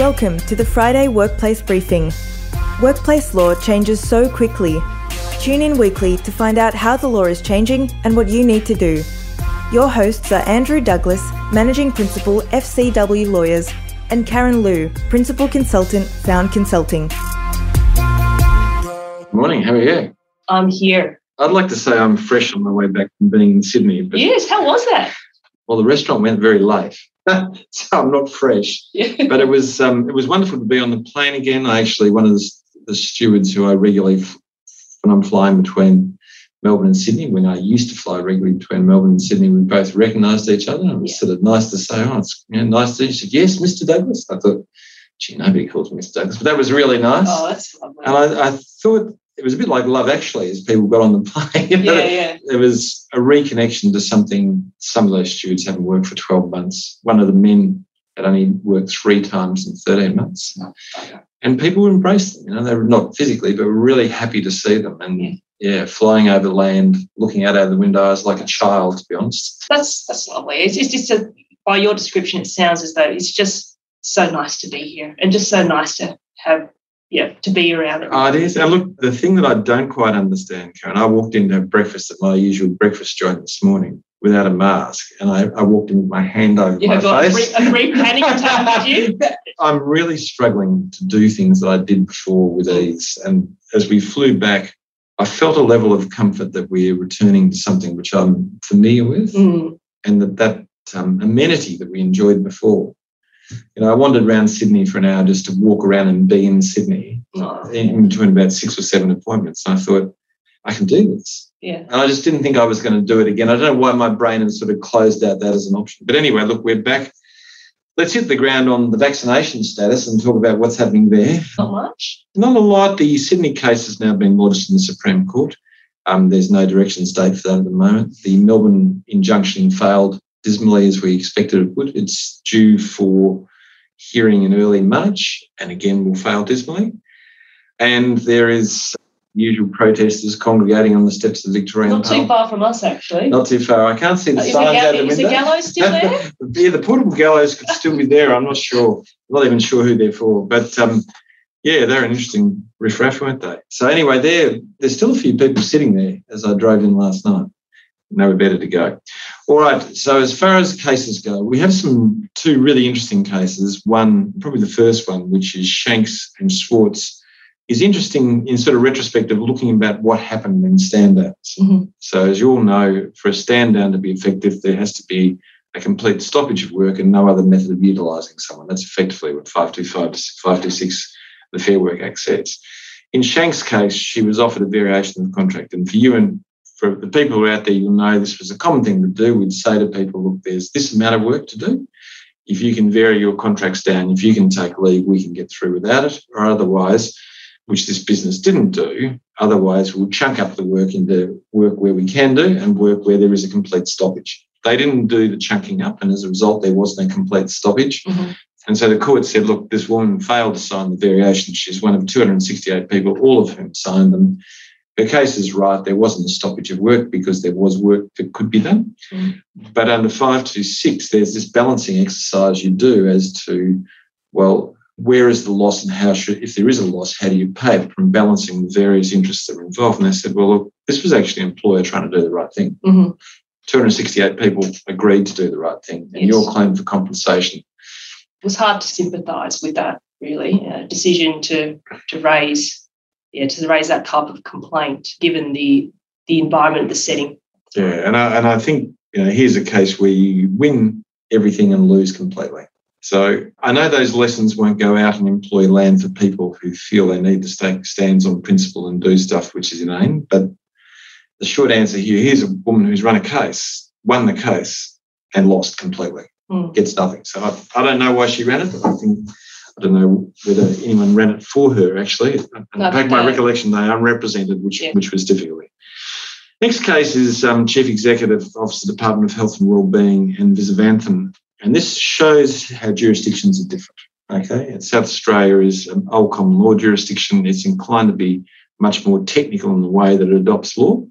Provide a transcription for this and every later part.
Welcome to the Friday Workplace Briefing. Workplace law changes so quickly. Tune in weekly to find out how the law is changing and what you need to do. Your hosts are Andrew Douglas, Managing Principal, FCW Lawyers, and Karen Luu, Principal Consultant, Found Consulting. Morning, how are you? I'm here. I'd like to say I'm fresh on my way back from being in Sydney, but Yes, how was that? well, the restaurant went very late, so I'm not fresh. But it was um, it was wonderful to be on the plane again. I actually one of the, the stewards who I regularly when I'm flying between Melbourne and Sydney. When I used to fly regularly between Melbourne and Sydney, we both recognised each other. And it was Yeah. sort of nice to say, "Oh, it's you know, nice to." She said, "Yes, Mr. Douglas." I thought, "Gee, nobody calls me Mr. Douglas," but that was really nice. oh, that's lovely. And I, I thought it was a bit like Love Actually as people got on the plane. Yeah, yeah. There was a reconnection to something some of those stewards haven't worked for 12 months. One of the men had only worked three times in 13 months. And people embraced them. You know, they were not physically, but were really happy to see them. And yeah, flying over land, looking out of the window, I was like a child, to be honest. That's that's lovely. It's, it's just a, by your description, it sounds as though it's just so nice to be here and just so nice to have, yeah, to be around it. Oh, it is. And look, the thing that I don't quite understand, Karen, I walked in to have breakfast at my usual breakfast joint this morning without a mask, and I, I walked in with my hand over you my have got a, face. free, a panic attack, did you? I'm really struggling to do things that I did before with ease. And as we flew back, I felt a level of comfort that we're returning to something which I'm familiar with, Mm, and that that um, amenity that we enjoyed before. You know, I wandered around Sydney for an hour just to walk around and be in Sydney in between about six or seven appointments. And I thought, I can do this. yeah. And I just didn't think I was going to do it again. I don't know why my brain has sort of closed out that as an option. But anyway, look, we're back. Let's hit the ground on the vaccination status and talk about what's happening there. Not much. Not a lot. The Sydney case has now been lodged in the Supreme Court. Um, there's no directions date for that at the moment. The Melbourne injunction failed dismally as we expected it would. It's due for hearing in early March and again will fail dismally. And there is usual protesters congregating on the steps of the Victorian Not too far from us, actually. Not too far. I can't see the is the, signs out the is the gallows still there? yeah, the portable gallows could still be there. I'm not sure. I'm not even sure who they're for. But um, yeah, they're an interesting riffraff, weren't they? So anyway, there there's still a few people sitting there as I drove in last night. No were better to go. All right. So as far as cases go, we have some two really interesting cases. One, probably the first one, which is Shanks and Schwartz, is interesting in sort of retrospective, looking about what happened in stand downs. Mhm. So as you all know, for a stand down to be effective, there has to be a complete stoppage of work and no other method of utilising someone. That's effectively what 525 to 526 the Fair Work Act says. In Shank's case, she was offered a variation of the contract. And for you and for the people who are out there, you'll know this was a common thing to do. We'd say to people, look, there's this amount of work to do. If you can vary your contracts down, if you can take leave, we can get through without it. Or otherwise, which this business didn't do, otherwise we'll chunk up the work into work where we can do and work where there is a complete stoppage. They didn't do the chunking up, and as a result, there wasn't a complete stoppage. Mhm. And so the court said, look, this woman failed to sign the variation. She's one of 268 people, all of whom signed them. Her case is right. There wasn't a stoppage of work because there was work that could be done. Mm. But under 526, there's this balancing exercise you do as to, well, where is the loss and how should, if there is a loss, how do you pay it from balancing the various interests that are involved? And they said, well, look, this was actually an employer trying to do the right thing. Mhm. 268 people agreed to do the right thing. And Yes. your claim for compensation It was hard to sympathise with that, really. A decision to to raise, yeah, to raise that type of complaint, given the the environment, the setting. Yeah, and I, and I think you know here's a case where you win everything and lose completely. So I know those lessons won't go out and employ land for people who feel they need to take stands on principle and do stuff which is inane. But the short answer here: here's a woman who's run a case, won the case, and lost completely, Mm. gets nothing. So I, I don't know why she ran it, but I think. I don't know whether anyone ran it for her. Actually, and No, back my recollection, they unrepresented, which Yeah. which was difficult. Next case is um, Chief Executive Officer, Department of Health and Wellbeing, and Visavanthan. And this shows how jurisdictions are different. Okay, and South Australia is an old common law jurisdiction. It's inclined to be much more technical in the way that it adopts law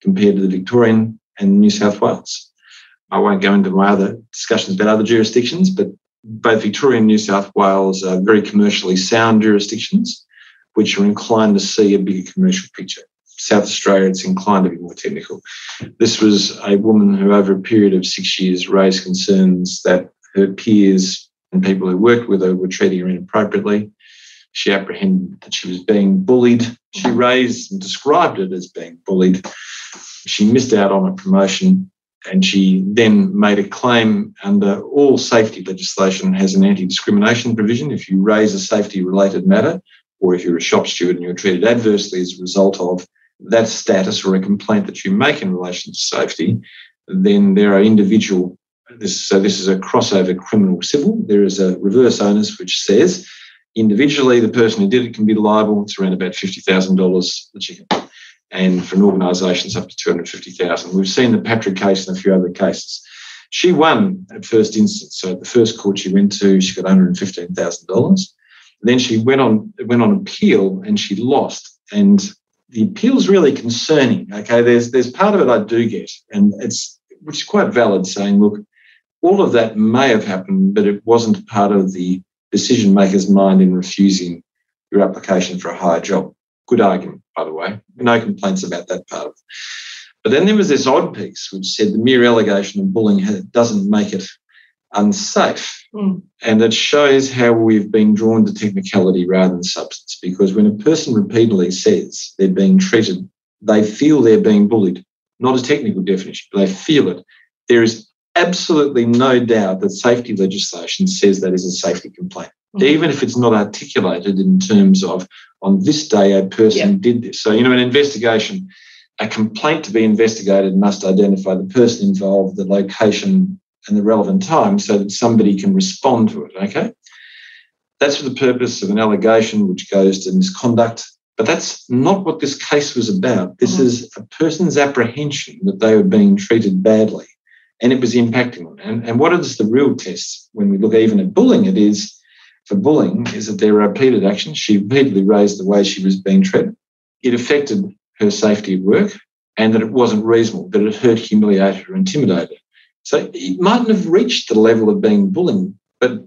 compared to the Victorian and New South Wales. I won't go into my other discussions about other jurisdictions, but both Victoria and New South Wales are very commercially sound jurisdictions, which are inclined to see a bigger commercial picture. South Australia, it's inclined to be more technical. This was a woman who, over a period of six years, raised concerns that her peers and people who worked with her were treating her inappropriately. She apprehended that she was being bullied. She raised and described it as being bullied. She missed out on a promotion and she then made a claim under all safety legislation has an anti-discrimination provision. If you raise a safety-related matter, or if you're a shop steward and you're treated adversely as a result of that status or a complaint that you make in relation to safety, then there are individual. This, so this is a crossover criminal civil. There is a reverse onus which says individually the person who did it can be liable. It's around about fifty thousand dollars and for an organisation up to 250,000. We've seen the Patrick case and a few other cases. She won at first instance. So the first court she went to, she got $115,000. Then she went on went on appeal and she lost. And the appeal's really concerning. Okay, there's there's part of it I do get, and it's which is quite valid, saying, look, all of that may have happened, but it wasn't part of the decision maker's mind in refusing your application for a higher job. Good argument, by the way. No complaints about that part of it. But then there was this odd piece which said the mere allegation of bullying doesn't make it unsafe. Mm. And it shows how we've been drawn to technicality rather than substance. Because when a person repeatedly says they're being treated, they feel they're being bullied. Not a technical definition, but they feel it. There is absolutely no doubt that safety legislation says that is a safety complaint, mm. even if it's not articulated in terms of on this day a person yeah. did this. So, you know, an investigation, a complaint to be investigated must identify the person involved, the location, and the relevant time so that somebody can respond to it. Okay. That's for the purpose of an allegation which goes to misconduct. But that's not what this case was about. This mm-hmm. is a person's apprehension that they were being treated badly and it was impacting them. And, and what is the real test when we look even at bullying? It is for bullying is that there were repeated actions. She repeatedly raised the way she was being treated. It affected her safety at work and that it wasn't reasonable, that it hurt, humiliated or intimidated. So it mightn't have reached the level of being bullying, but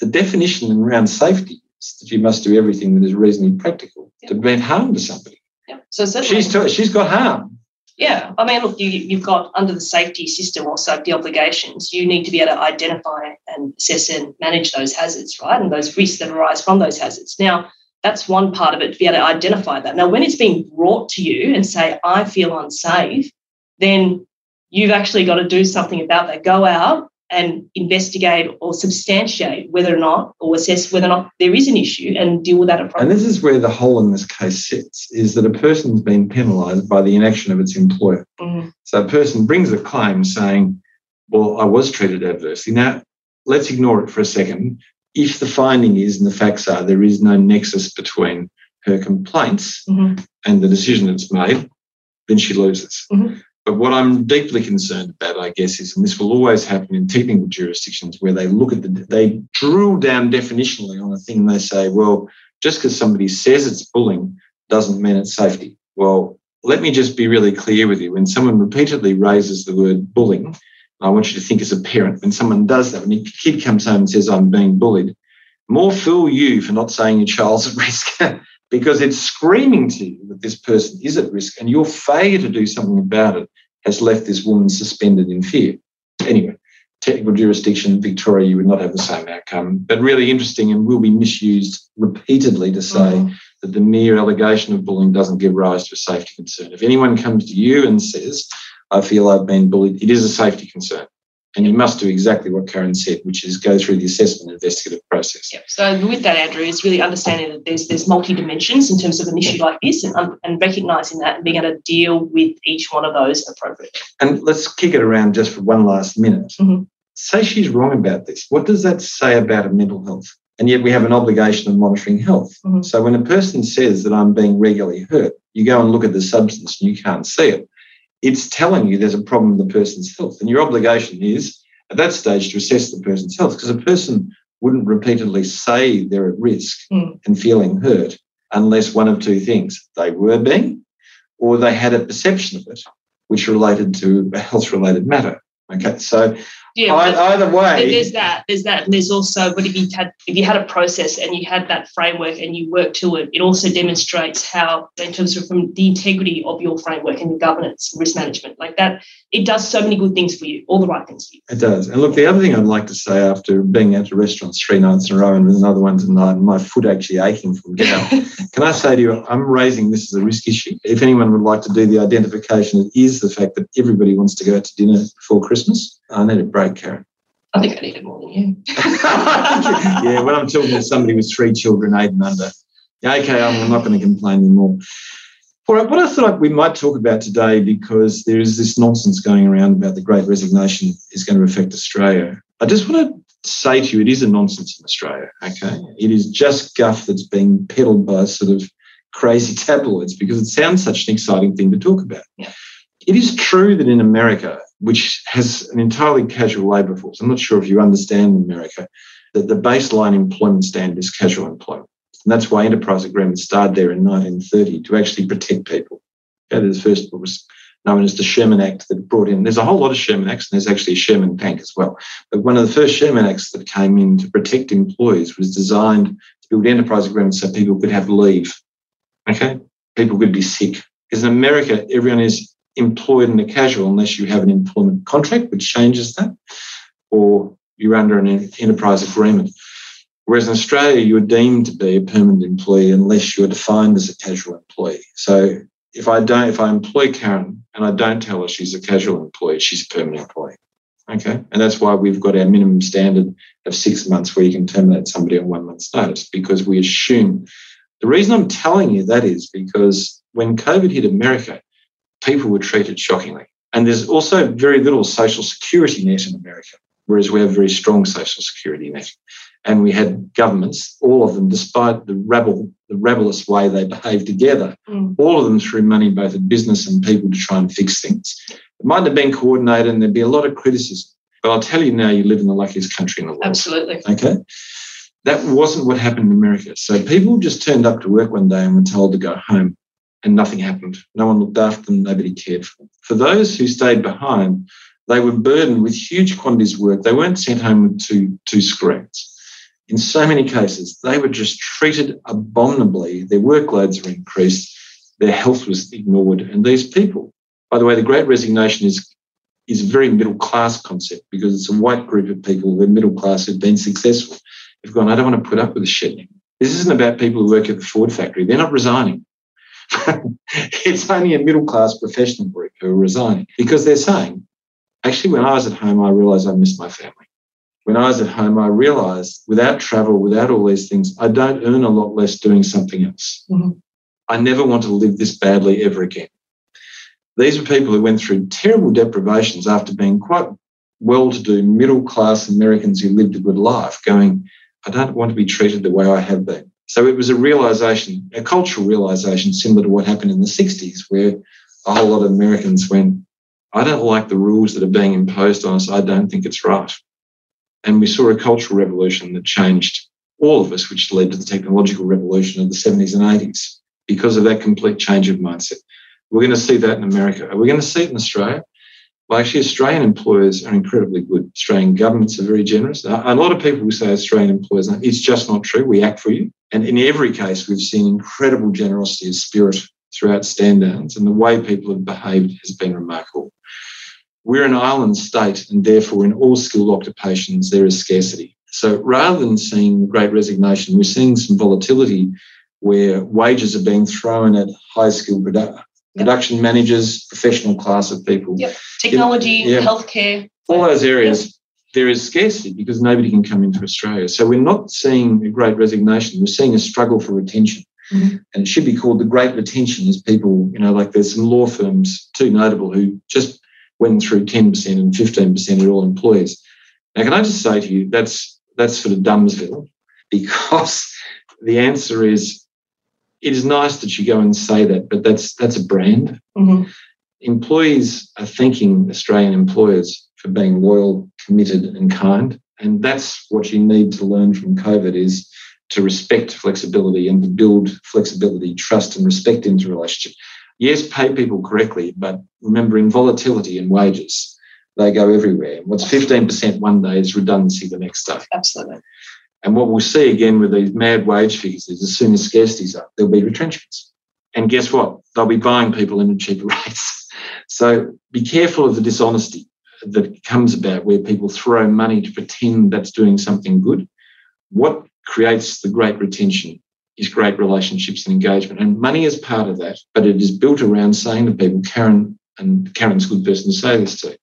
the definition around safety is that you must do everything that is reasonably practical yep. to prevent harm to somebody. Yep. So she's, she's got harm. Yeah, I mean, look, you, you've got under the safety system or safety obligations, you need to be able to identify and assess and manage those hazards, right? And those risks that arise from those hazards. Now, that's one part of it to be able to identify that. Now, when it's being brought to you and say, I feel unsafe, then you've actually got to do something about that. Go out and investigate or substantiate whether or not or assess whether or not there is an issue and deal with that appropriately. And this is where the hole in this case sits is that a person's been penalised by the inaction of its employer. Mm-hmm. So a person brings a claim saying, Well, I was treated adversely. Now, let's ignore it for a second. If the finding is and the facts are there is no nexus between her complaints mm-hmm. and the decision that's made, then she loses. Mm-hmm. But what I'm deeply concerned about, I guess, is, and this will always happen in technical jurisdictions where they look at the, they drill down definitionally on a thing and they say, well, just because somebody says it's bullying doesn't mean it's safety. Well, let me just be really clear with you. When someone repeatedly raises the word bullying, I want you to think as a parent, when someone does that, when your kid comes home and says, I'm being bullied, more fool you for not saying your child's at risk. because it's screaming to you that this person is at risk and your failure to do something about it has left this woman suspended in fear. Anyway, technical jurisdiction, Victoria, you would not have the same outcome. But really interesting and will be misused repeatedly to say mm-hmm. that the mere allegation of bullying doesn't give rise to a safety concern. If anyone comes to you and says, I feel I've been bullied, it is a safety concern. And you must do exactly what Karen said, which is go through the assessment investigative process. Yep. So with that, Andrew, is really understanding that there's there's multi dimensions in terms of an issue like this, and and recognizing that and being able to deal with each one of those appropriately. And let's kick it around just for one last minute. Mm-hmm. Say she's wrong about this. What does that say about her mental health? And yet we have an obligation of monitoring health. Mm-hmm. So when a person says that I'm being regularly hurt, you go and look at the substance and you can't see it it's telling you there's a problem in the person's health. And your obligation is at that stage to assess the person's health because a person wouldn't repeatedly say they're at risk mm. and feeling hurt unless one of two things they were being or they had a perception of it which related to a health related matter. Okay, so Yeah, either way, there's that. There's that, and there's also. But if you had if you had a process and you had that framework and you work to it, it also demonstrates how, in terms of from the integrity of your framework and your governance, risk management, like that, it does so many good things for you, all the right things for you. It does. And look, the other thing I'd like to say after being at the restaurants three nights in a row and another one tonight, and my foot actually aching from dinner, can I say to you, I'm raising this as a risk issue. If anyone would like to do the identification, it is the fact that everybody wants to go out to dinner before Christmas. I need a break, Karen. I think I need it more than you. yeah, when I'm talking to somebody with three children, eight and under, Yeah, okay, I'm not going to complain anymore. All right, what I thought we might talk about today, because there is this nonsense going around about the great resignation is going to affect Australia. I just want to say to you, it is a nonsense in Australia, okay? It is just guff that's being peddled by sort of crazy tabloids because it sounds such an exciting thing to talk about. Yeah. It is true that in America, which has an entirely casual labour force, I'm not sure if you understand America, that the baseline employment standard is casual employment. And that's why enterprise agreements started there in 1930 to actually protect people. Okay, the first was known as the Sherman Act that brought in, there's a whole lot of Sherman Acts, and there's actually a Sherman Bank as well. But one of the first Sherman Acts that came in to protect employees was designed to build enterprise agreements so people could have leave. Okay? People could be sick. Because in America, everyone is employed in a casual unless you have an employment contract, which changes that, or you're under an enterprise agreement. Whereas in Australia, you're deemed to be a permanent employee unless you're defined as a casual employee. So if I don't, if I employ Karen and I don't tell her she's a casual employee, she's a permanent employee. Okay. And that's why we've got our minimum standard of six months where you can terminate somebody on one month's notice because we assume the reason I'm telling you that is because when COVID hit America, people were treated shockingly. And there's also very little social security net in America, whereas we have a very strong social security net. And we had governments, all of them, despite the rabble, the rebellious way they behaved together, Mm. all of them threw money both at business and people to try and fix things. It might have been coordinated and there'd be a lot of criticism. But I'll tell you now, you live in the luckiest country in the world. Absolutely. Okay. That wasn't what happened in America. So people just turned up to work one day and were told to go home and nothing happened. No one looked after them, nobody cared for them. For those who stayed behind, they were burdened with huge quantities of work. They weren't sent home with two, two. In so many cases, they were just treated abominably. Their workloads were increased, their health was ignored. And these people, by the way, the great resignation is, is a very middle class concept because it's a white group of people who are middle class who've been successful. They've gone, I don't want to put up with this shit. This isn't about people who work at the Ford factory. They're not resigning. It's only a middle class professional group who are resigning because they're saying, actually, when I was at home, I realized I missed my family. When I was at home, I realized without travel, without all these things, I don't earn a lot less doing something else. Mhm. I never want to live this badly ever again. These were people who went through terrible deprivations after being quite well to do middle class Americans who lived a good life, going, I don't want to be treated the way I have been. So it was a realization, a cultural realization similar to what happened in the 60s, where a whole lot of Americans went, I don't like the rules that are being imposed on us. I don't think it's right. And we saw a cultural revolution that changed all of us, which led to the technological revolution of the 70s and 80s because of that complete change of mindset. We're going to see that in America. Are we going to see it in Australia? Well, actually, Australian employers are incredibly good. Australian governments are very generous. A lot of people will say Australian employers, it's just not true. We act for you. And in every case, we've seen incredible generosity of spirit throughout stand downs, and the way people have behaved has been remarkable. We're an island state, and therefore, in all skilled occupations, there is scarcity. So rather than seeing great resignation, we're seeing some volatility where wages are being thrown at high skilled production managers, professional class of people. Yep. Technology, Yeah. healthcare. All those areas, there is scarcity because nobody can come into Australia. So we're not seeing a great resignation. We're seeing a struggle for retention. Mhm. And it should be called the great retention as people, you know, like there's some law firms, too notable, who just went through 10% and 15% of all employees. Now, can I just say to you, that's that's sort of Dumbsville because the answer is it is nice that you go and say that, but that's that's a brand. Mhm. Employees are thanking Australian employers for being loyal, committed, and kind. And that's what you need to learn from COVID is to respect flexibility and to build flexibility, trust, and respect into relationship. Yes, pay people correctly, but remember in volatility in wages, they go everywhere. What's 15% one day is redundancy the next day. Absolutely. And what we'll see again with these mad wage figures is as soon as scarcity's up, there'll be retrenchments. And guess what? They'll be buying people in at cheaper rates. So be careful of the dishonesty that comes about where people throw money to pretend that's doing something good. What creates the great retention is great relationships and engagement. And money is part of that, but it is built around saying to people, Karen, and Karen's a good person to say this to,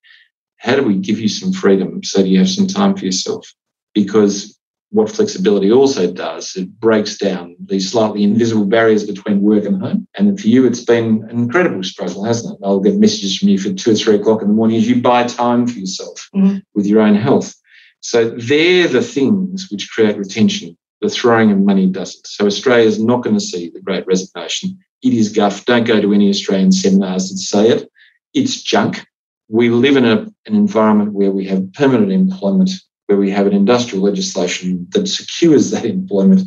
how do we give you some freedom so you have some time for yourself? Because what flexibility also does, it breaks down these slightly invisible barriers between work and home. And for you, it's been an incredible struggle, hasn't it? I'll get messages from you for two or three o'clock in the morning as you buy time for yourself mm-hmm. with your own health. So they're the things which create retention the throwing of money doesn't. So Australia is not going to see the great resignation. It is guff. Don't go to any Australian seminars that say it. It's junk. We live in a, an environment where we have permanent employment, where we have an industrial legislation that secures that employment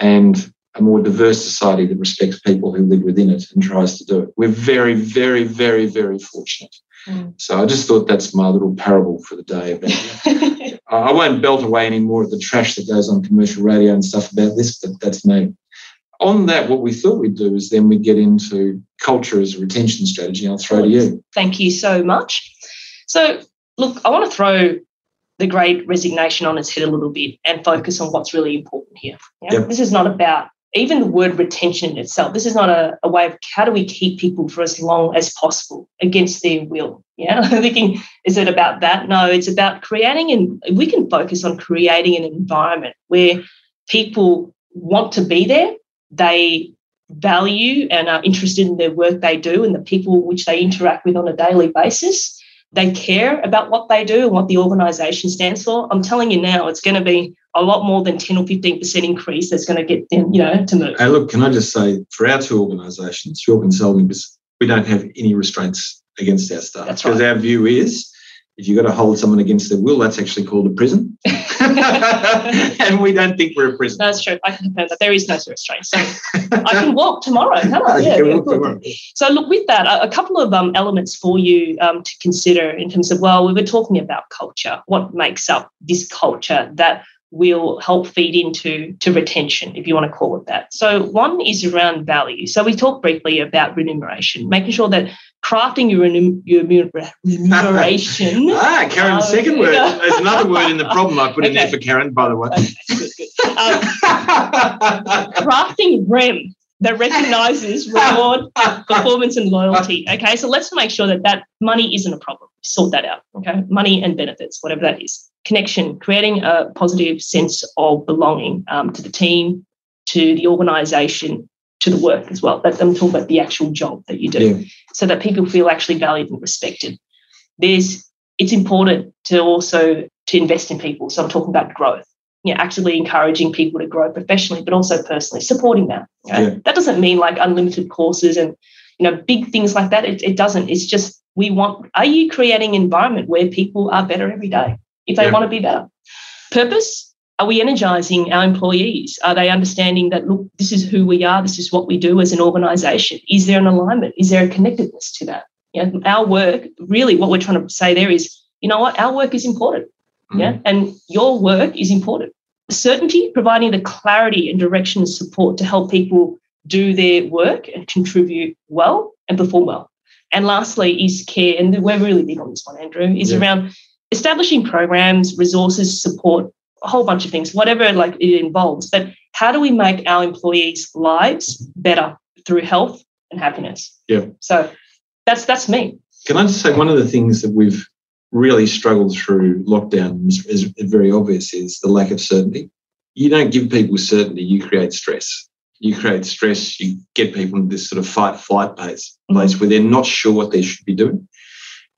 and a more diverse society that respects people who live within it and tries to do it. We're very, very, very, very fortunate. Mm. So I just thought that's my little parable for the day about I won't belt away any more of the trash that goes on commercial radio and stuff about this, but that's me. On that, what we thought we'd do is then we get into culture as a retention strategy. I'll throw to you. Thank you so much. So, look, I want to throw the great resignation on its head a little bit and focus on what's really important here. Yeah? Yep. This is not about even the word retention itself, this is not a, a, way of how do we keep people for as long as possible against their will. Yeah, I'm thinking, is it about that? No, it's about creating, and we can focus on creating an environment where people want to be there, they value and are interested in their work they do and the people which they interact with on a daily basis. They care about what they do and what the organisation stands for. I'm telling you now, it's going to be a lot more than 10 or 15% increase that's going to get them, you know, to move. Hey, look, can I just say, for our two organisations, your consulting business, we don't have any restraints against our staff. That's right. Because our view is if you've got to hold someone against their will, that's actually called a prison. and we don't think we're a prison. That's true. I can confirm that there is no restraint. So I can walk tomorrow, can I? Yeah, yeah tomorrow. So look, with that, a, a couple of um, elements for you um, to consider in terms of, well, we were talking about culture. What makes up this culture that will help feed into to retention, if you want to call it that. So one is around value. So we talked briefly about remuneration, making sure that crafting your, your remuneration. ah, Karen's um, second word. There's another word in the problem I put okay. in there for Karen, by the way. Okay, good, good. Um, crafting REM that recognizes reward, performance, and loyalty. Okay, so let's make sure that that money isn't a problem. Sort that out. Okay, money and benefits, whatever that is. Connection, creating a positive sense of belonging um, to the team, to the organization, to the work as well. That I'm talking about the actual job that you do, yeah. so that people feel actually valued and respected. There's it's important to also to invest in people. So I'm talking about growth you know, actively encouraging people to grow professionally, but also personally, supporting them. Yeah. That doesn't mean like unlimited courses and you know big things like that. It, it doesn't. It's just we want. Are you creating an environment where people are better every day if they yeah. want to be better? Purpose. Are we energizing our employees? Are they understanding that look, this is who we are, this is what we do as an organization? Is there an alignment? Is there a connectedness to that? You know, our work, really what we're trying to say there is, you know what, our work is important. Yeah. Mm-hmm. And your work is important. Certainty, providing the clarity and direction and support to help people do their work and contribute well and perform well. And lastly, is care. And we're really big on this one, Andrew, is yeah. around establishing programs, resources, support, a whole bunch of things, whatever like it involves. But how do we make our employees' lives better through health and happiness? Yeah. So that's that's me. Can I just say one of the things that we've really struggled through lockdown is, is very obvious is the lack of certainty. You don't give people certainty, you create stress. You create stress, you get people in this sort of fight flight place, mm-hmm. place where they're not sure what they should be doing.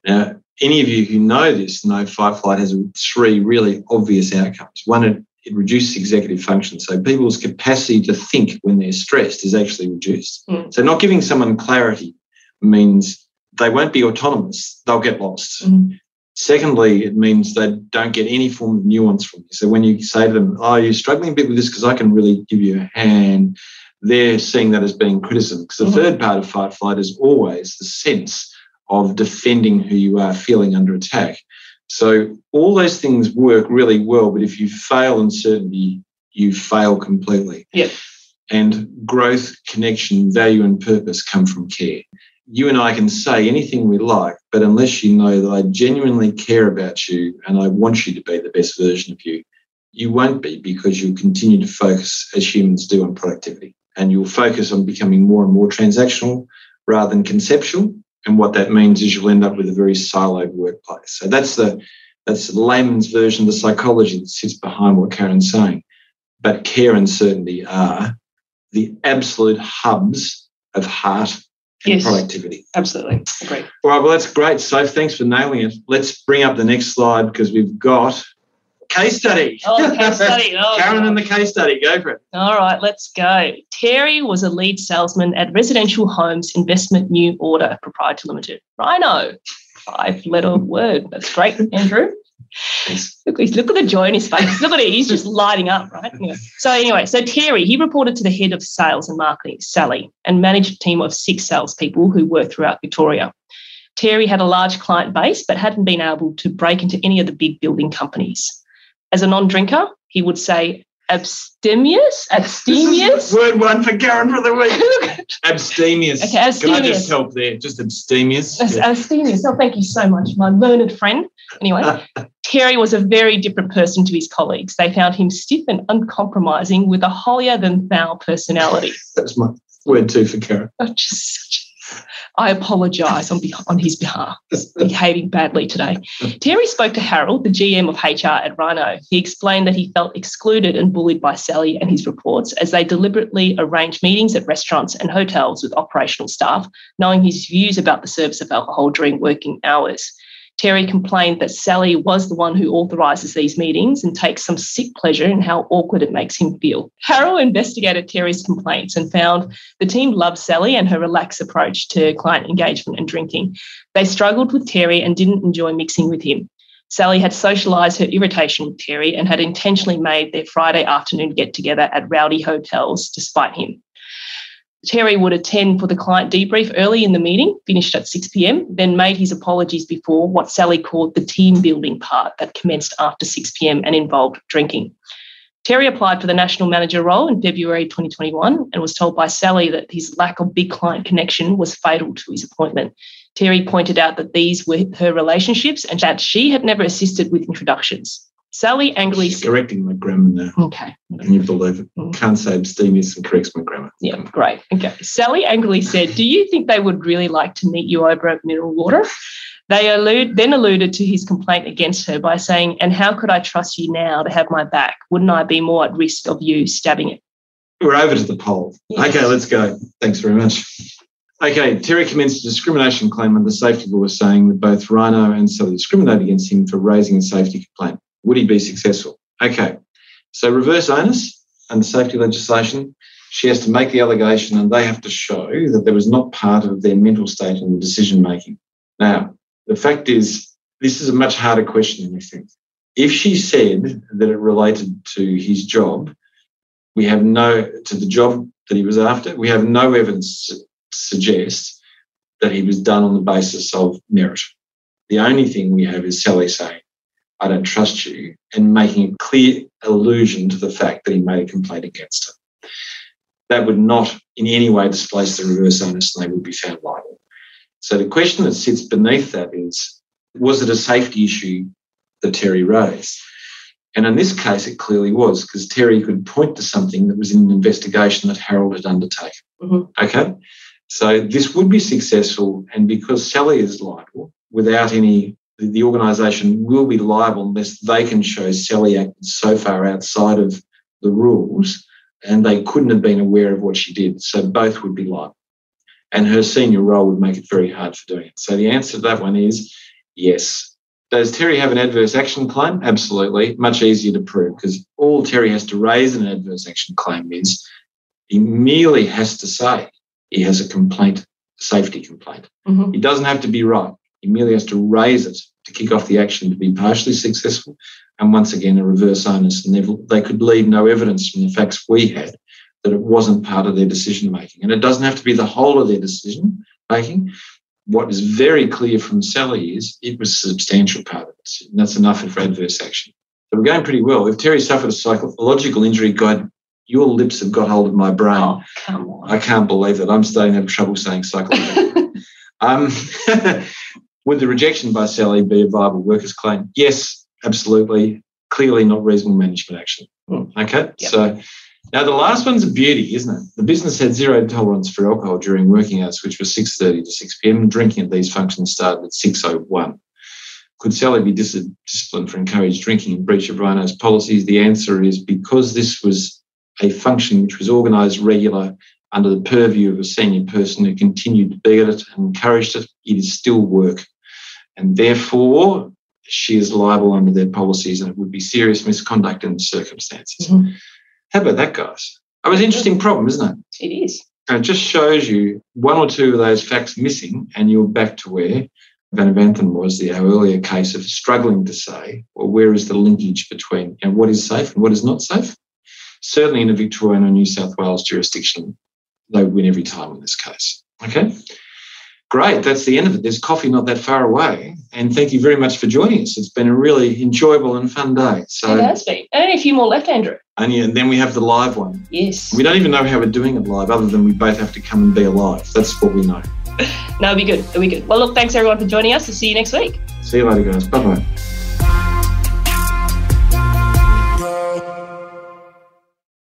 Now, any of you who know this know fight flight has three really obvious outcomes. One, it, it reduces executive function. So people's capacity to think when they're stressed is actually reduced. Mm. So not giving someone clarity means they won't be autonomous, they'll get lost. Mm. Secondly, it means they don't get any form of nuance from you. So when you say to them, "Oh, you're struggling a bit with this because I can really give you a hand," they're seeing that as being criticism. Because the mm-hmm. third part of fight flight is always the sense of defending who you are feeling under attack. So all those things work really well, but if you fail in certainty, you fail completely. Yeah. And growth, connection, value, and purpose come from care. You and I can say anything we like, but unless you know that I genuinely care about you and I want you to be the best version of you, you won't be because you'll continue to focus as humans do on productivity. And you'll focus on becoming more and more transactional rather than conceptual. And what that means is you'll end up with a very siloed workplace. So that's the that's the layman's version of the psychology that sits behind what Karen's saying. But care and certainty are the absolute hubs of heart and Yes. productivity. Absolutely. Agree. All right, well, that's great. So thanks for nailing it. Let's bring up the next slide because we've got case study. Oh, case study. Oh, Karen and the case study. Go for it. All right, let's go. Terry was a lead salesman at Residential Homes Investment New Order Proprietary Limited. Rhino, five letter word. That's great, Andrew. Look, look at the joy in his face. Look at it. He's just lighting up, right? Anyway, so anyway, so Terry, he reported to the head of sales and marketing, Sally, and managed a team of six salespeople who worked throughout Victoria. Terry had a large client base, but hadn't been able to break into any of the big building companies. As a non-drinker, he would say abstemious, abstemious. Word one for Karen for the week. Look, Abstemious. Okay, Can I just help there? Just abstemious. As- Yeah. Abstemious. Oh, thank you so much, my learned friend. Anyway, Terry was a very different person to his colleagues. They found him stiff and uncompromising with a holier than thou personality. That's my word two for Karen. Oh, just such- I apologise on, on his behalf behaving badly today. Terry spoke to Harold, the GM of HR at Rhino. He explained that he felt excluded and bullied by Sally and his reports as they deliberately arranged meetings at restaurants and hotels with operational staff, knowing his views about the service of alcohol during working hours. Terry complained that Sally was the one who authorises these meetings and takes some sick pleasure in how awkward it makes him feel. Harold investigated Terry's complaints and found the team loved Sally and her relaxed approach to client engagement and drinking. They struggled with Terry and didn't enjoy mixing with him. Sally had socialised her irritation with Terry and had intentionally made their Friday afternoon get together at rowdy hotels despite him. Terry would attend for the client debrief early in the meeting, finished at 6 pm, then made his apologies before what Sally called the team building part that commenced after 6 pm and involved drinking. Terry applied for the national manager role in February 2021 and was told by Sally that his lack of big client connection was fatal to his appointment. Terry pointed out that these were her relationships and that she had never assisted with introductions. Sally angrily She's correcting my grammar now. Okay, Can you believe it? Mm. Can't say abstemious and corrects my grammar. yeah, great. Okay. Sally angrily said, Do you think they would really like to meet you over at mineral water? They allude, then alluded to his complaint against her by saying, And how could I trust you now to have my back? Wouldn't I be more at risk of you stabbing it? We're over to the poll. Yes. Okay, let's go. Thanks very much. Okay, Terry commenced a discrimination claim under the safety law saying that both Rhino and Sally discriminated against him for raising a safety complaint. Would he be successful? Okay, so reverse onus under safety legislation, she has to make the allegation and they have to show that there was not part of their mental state in the decision making. Now, the fact is, this is a much harder question than you think. If she said that it related to his job, we have no to the job that he was after. We have no evidence to suggest that he was done on the basis of merit. The only thing we have is Sally saying, "I don't trust you," and making a clear allusion to the fact that he made a complaint against her. That would not in any way displace the reverse onus, and they would be found liable. So the question that sits beneath that is, was it a safety issue that Terry raised? And in this case, it clearly was because Terry could point to something that was in an investigation that Harold had undertaken. Mhm. Okay. So this would be successful. And because Sally is liable, without any, the, organisation will be liable unless they can show Sally acted so far outside of the rules and they couldn't have been aware of what she did. So both would be liable. And her senior role would make it very hard for doing it. So the answer to that one is yes. Does Terry have an adverse action claim? Absolutely. Much easier to prove because all Terry has to raise in an adverse action claim is he merely has to say he has a complaint, safety complaint. Mhm. He doesn't have to be right. He merely has to raise it to kick off the action to be partially successful. And once again, a reverse onus. And they've- could leave no evidence from the facts we had that it wasn't part of their decision making. And it doesn't have to be the whole of their decision making. what is very clear from Sally is it was a substantial part of it. And that's enough for adverse action. So we're going pretty well. If Terry suffered a psychological injury, God, your lips have got hold of my brain. Oh. I can't believe that. I'm starting to have trouble saying psychological. um, would the rejection by Sally be a viable workers' claim? Yes, absolutely. Clearly not reasonable management action. Hmm. Okay, Yep. so now the last one's a beauty, isn't it? The business had zero tolerance for alcohol during working hours, which was 6.30 to 6 p.m. Drinking at these functions started at 6.01. Could Sally be dis- disciplined for encouraged drinking in breach of Rhino's policies? The answer is because this was a function which was organised regular under the purview of a senior person who continued to be at it and encouraged it, it is still work. And therefore, she is liable under their policies and it would be serious misconduct in the circumstances. Mhm. How about that, guys? That was an interesting problem, isn't it? It is. And it just shows you one or two of those facts missing, and you're back to where Van Vanten was, the our earlier case of struggling to say, well, where is the linkage between know, what is safe and what is not safe? Certainly in a Victorian or New South Wales jurisdiction, they win every time in this case. Okay? Great, that's the end of it. There's coffee not that far away. And thank you very much for joining us. It's been a really enjoyable and fun day. it So, has been. And only a few more left, Andrew. and, yeah, and then we have the live one. Yes. We don't even know how we're doing it live, other than we both have to come and be alive. That's what we know. No, it'll be good. It'll be good. Well, look, thanks everyone for joining us. We'll see you next week. See you later, guys. Bye bye.